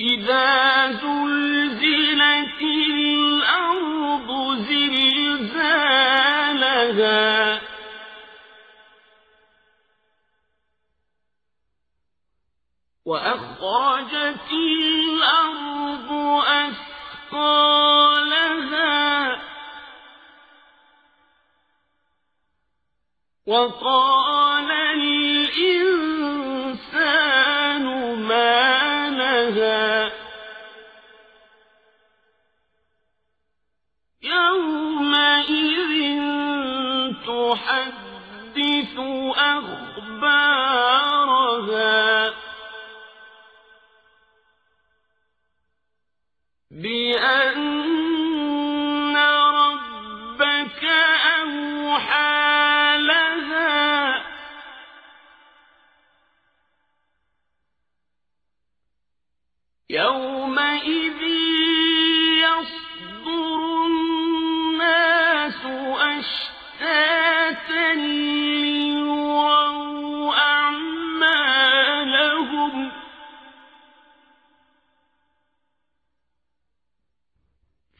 إذا زلزلت الأرض زلزالها. وأخرجت الأرض أثقالها. وقال الإنسان تحدث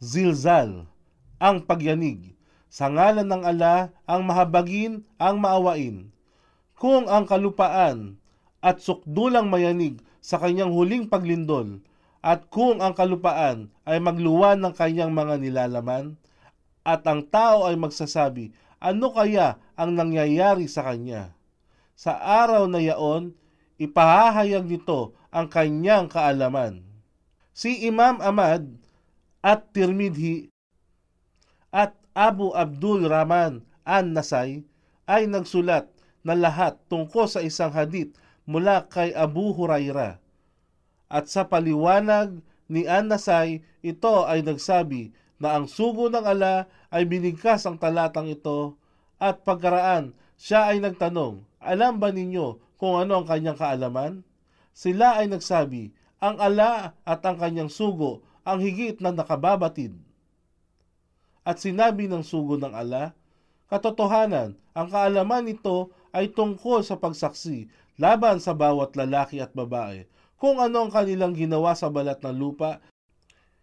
zilzal, ang pagyanig. Sa ngalan ng ala, ang mahabagin, ang maawain. Kung ang kalupaan at sukdulang mayanig sa kanyang huling paglindol, at kung ang kalupaan ay magluwan ng kanyang mga nilalaman, at ang tao ay magsasabi, ano kaya ang nangyayari sa kanya? Sa araw na yaon, ipahahayag nito ang kanyang kaalaman. Si Imam Ahmad at Tirmidhi at Abu Abdul Rahman An-Nasai ay nagsulat na lahat tungkol sa isang hadith mula kay Abu Huraira. At sa paliwanag ni An-Nasai, ito ay nagsabi na ang sugo ng ala ay binigkas ang talatang ito at pagkaraan siya ay nagtanong, alam ba ninyo kung ano ang kanyang kaalaman? Sila ay nagsabi, ang ala at ang kanyang sugo ang higit na nakababatid. At sinabi ng sugo ng ala, katotohanan, ang kaalaman nito ay tungkol sa pagsaksi laban sa bawat lalaki at babae. Kung ano ang kanilang ginawa sa balat ng lupa,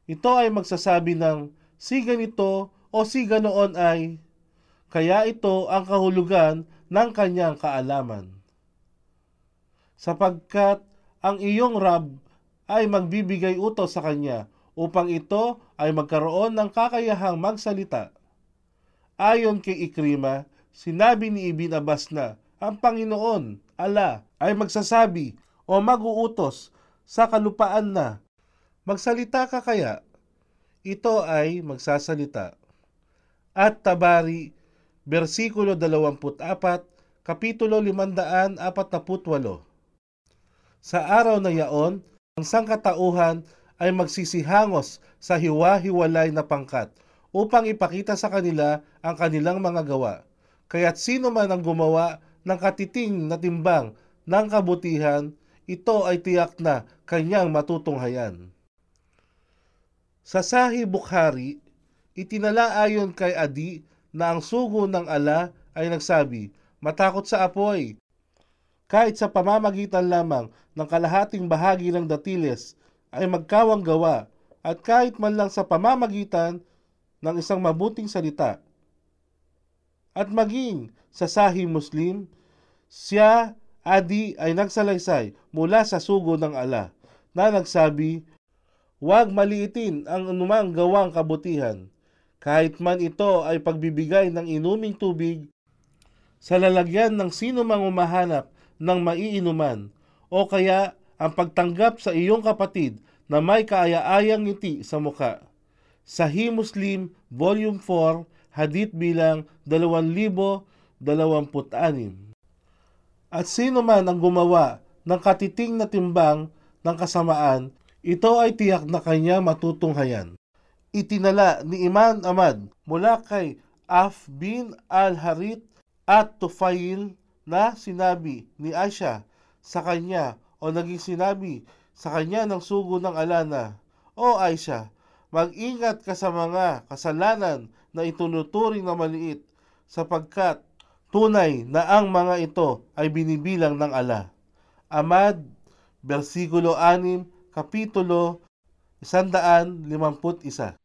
ito ay magsasabi ng si ganito o si ganoon ay, kaya ito ang kahulugan ng kanyang kaalaman. Sapagkat ang iyong Rab ay magbibigay utos sa kanya upang ito ay magkaroon ng kakayahang magsalita. Ayon kay Ikrima, sinabi ni Ibn Abbas na ang Panginoon, ala, ay magsasabi o maguutos sa kalupaan na, magsalita ka kaya? Ito ay magsasalita. At Tabari, versikulo 24, kapitulo 548. Sa araw na yaon, ang sangkatauhan ay magsisihangos sa hiwa-hiwalay na pangkat upang ipakita sa kanila ang kanilang mga gawa. Kaya't sino man ang gumawa ng katiting na timbang ng kabutihan, ito ay tiyak na kanyang matutunghayan. Sa Sahih Bukhari, itinala ayon kay Adi na ang sugo ng ala ay nagsabi, matakot sa apoy, kahit sa pamamagitan lamang ng kalahating bahagi ng datiles ay magkawang gawa at kahit man lang sa pamamagitan ng isang mabuting salita. At maging sa Sahih Muslim, siya, Adi, ay nagsalaysay mula sa sugo ng ala na nagsabi, Huwag maliitin ang anumang gawang kabutihan, kahit man ito ay pagbibigay ng inuming tubig sa lalagyan ng sino mang umahanap ng maiinuman o kaya ang pagtanggap sa iyong kapatid na may kaaya-ayang ngiti sa muka. Sahih Muslim, Volume 4, Hadith bilang 2026. At sino man ang gumawa ng katiting na timbang ng kasamaan, Ito ay tiyak na kanya matutunghayan. Itinala ni Imam Ahmad mula kay Af bin al-Harith at Tufail na sinabi ni Aisha sa kanya o naging sinabi sa kanya ng sugo ng alana, O Aisha, mag-ingat ka sa mga kasalanan na itunuturing na maliit sapagkat tunay na ang mga ito ay binibilang ng ala. Amad, versikulo 6, kapitulo 151.